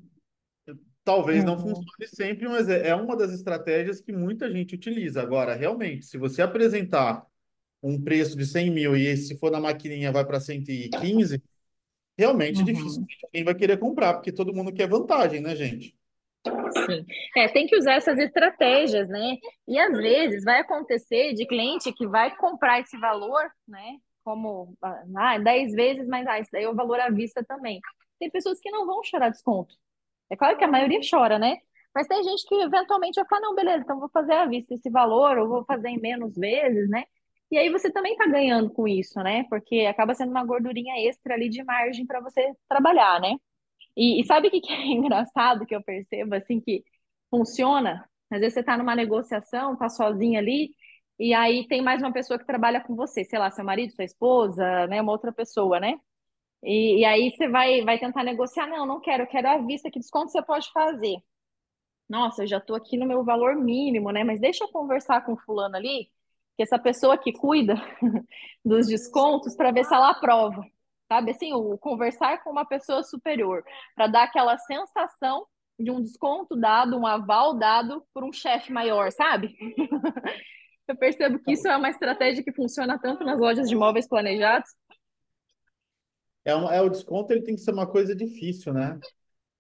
Talvez não uhum. funcione sempre, mas é, é uma das estratégias que muita gente utiliza. Agora, realmente, se você apresentar um preço de 100 mil e se for na maquininha vai para 115, realmente uhum. dificilmente alguém vai querer comprar, porque todo mundo quer vantagem, né, gente? Sim. É, tem que usar essas estratégias, né? E às vezes vai acontecer de cliente que vai comprar esse valor, né? Como ah, 10 vezes, mas ah, isso daí é o valor à vista também. Tem pessoas que não vão chorar desconto. É claro que a maioria chora, né? Mas tem gente que eventualmente vai falar, não, beleza, então vou fazer à vista esse valor, ou vou fazer em menos vezes, né? E aí você também está ganhando com isso, né? Porque acaba sendo uma gordurinha extra ali de margem para você trabalhar, né? E, e sabe o que, que é *laughs* engraçado que eu percebo, assim, que funciona? Às vezes você está numa negociação, tá sozinha ali, e aí tem mais uma pessoa que trabalha com você, sei lá, seu marido, sua esposa, né? Uma outra pessoa, né? E, e, aí você vai, vai tentar negociar, não, não quero, quero à vista, que desconto você pode fazer? Nossa, eu já estou aqui no meu valor mínimo, né? Mas deixa eu conversar com o fulano ali, que essa pessoa que cuida *laughs* dos descontos, para ver se ela aprova. Sabe assim, o conversar com uma pessoa superior, para dar aquela sensação de um desconto dado, um aval dado por um chefe maior, sabe? *laughs* eu percebo que isso é uma estratégia que funciona tanto nas lojas de imóveis planejados, é, um, é o desconto, ele tem que ser uma coisa difícil, né?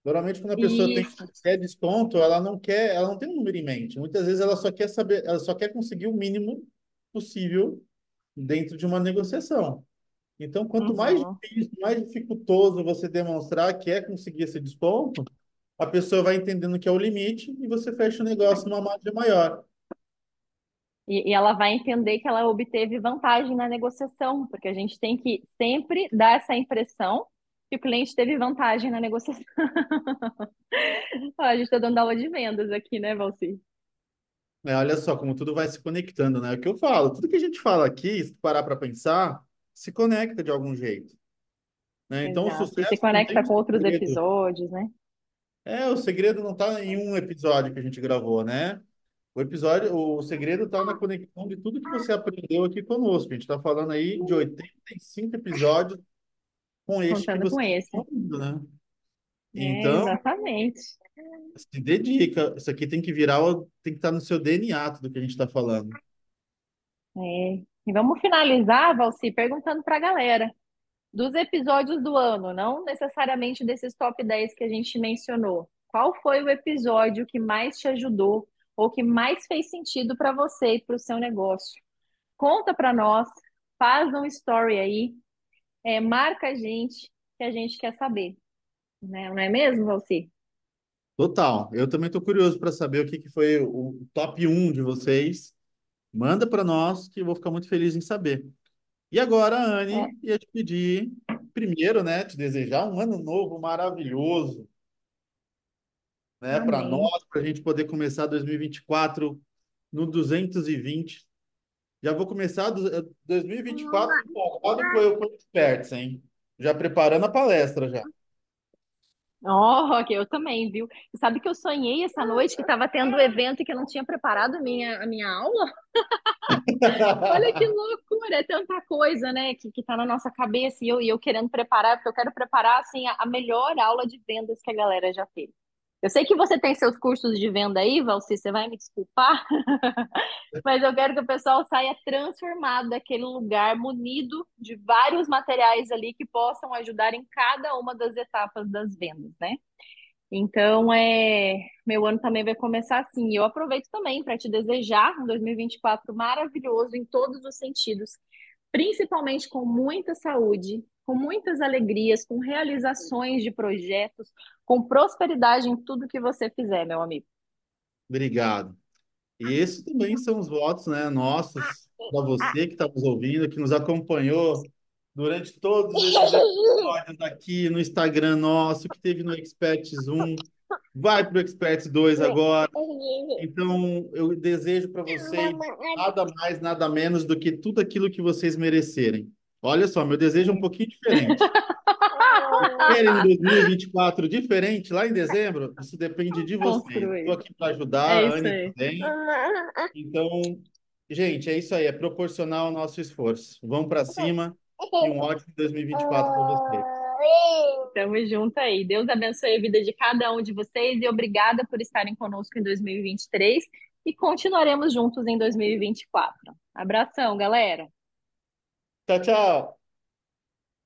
Normalmente, quando a pessoa tem, quer desconto, ela não quer, ela não tem um número em mente. Muitas vezes ela só quer saber, ela só quer conseguir o mínimo possível dentro de uma negociação. Então, quanto mais Uhum. difícil, mais dificultoso você demonstrar que é conseguir esse desconto, a pessoa vai entendendo que é o limite e você fecha o negócio numa margem maior. E, e ela vai entender que ela obteve vantagem na negociação, porque a gente tem que sempre dar essa impressão que o cliente teve vantagem na negociação. *laughs* Ó, a gente está dando aula de vendas aqui, né, Valci? É, olha só como tudo vai se conectando, né? É o que eu falo, tudo que a gente fala aqui, se tu parar para pensar, se conecta de algum jeito, né? Então, o. E se sucesso tem conecta com outros segredo. episódios, né? É, o segredo não está em um episódio que a gente gravou, né? O episódio, o segredo está na conexão de tudo que você aprendeu aqui conosco. A gente está falando aí de 85 episódios com este que Contando você com esse. está ouvindo, né? É, Então, exatamente. se dedica. Isso aqui tem que virar, tem que estar no seu DNA, tudo que a gente está falando. É. E vamos finalizar, Valci, perguntando para a galera dos episódios do ano, não necessariamente desses top 10 que a gente mencionou. Qual foi o episódio que mais te ajudou ou que mais fez sentido para você e para o seu negócio? Conta para nós, faz um story aí, é, marca a gente, que a gente quer saber, né? Não é mesmo, Valci? Total. Eu também estou curioso para saber o que, que foi o top 1 de vocês. Manda para nós, que eu vou ficar muito feliz em saber. E agora, É. Anne, ia te pedir, primeiro, né, te desejar um ano novo maravilhoso, né, para nós, para a gente poder começar 2024 no 220. Já vou começar do- eh, 2024 empolgado com eu com experts, hein? Já preparando a palestra já. Oh, ok, eu também, viu? Sabe que eu sonhei essa noite que estava tendo um evento e que eu não tinha preparado a minha, a minha aula? *laughs* Olha que loucura, é tanta coisa, né, que, que tá na nossa cabeça e eu, e eu querendo preparar, porque eu quero preparar, assim, a, a melhor aula de vendas que a galera já teve. Eu sei que você tem seus cursos de venda aí, Valci, você vai me desculpar, *laughs* mas eu quero que o pessoal saia transformado daquele lugar, munido de vários materiais ali que possam ajudar em cada uma das etapas das vendas, né? Então, é, meu ano também vai começar assim. E eu aproveito também para te desejar um 2024 maravilhoso em todos os sentidos, principalmente com muita saúde, com muitas alegrias, com realizações de projetos, com prosperidade em tudo que você fizer, meu amigo. Obrigado. E esses também são os votos, né, nossos, para você que está nos ouvindo, que nos acompanhou durante todos esses episódios aqui no Instagram nosso, que teve no Experts 1, vai para o Experts 2 agora. Então, eu desejo para vocês nada mais, nada menos do que tudo aquilo que vocês merecerem. Olha só, meu desejo é um pouquinho diferente. *laughs* Querem um 2024 diferente lá em dezembro? Isso depende de vocês. Construir. Estou aqui para ajudar, É a Anne também. *laughs* Então, gente, é isso aí, é proporcional ao nosso esforço. Vamos para cima e um ótimo 2024 para vocês. Tamo junto aí. Deus abençoe a vida de cada um de vocês e obrigada por estarem conosco em 2023 e continuaremos juntos em 2024. Abração, galera. Tchau, tchau.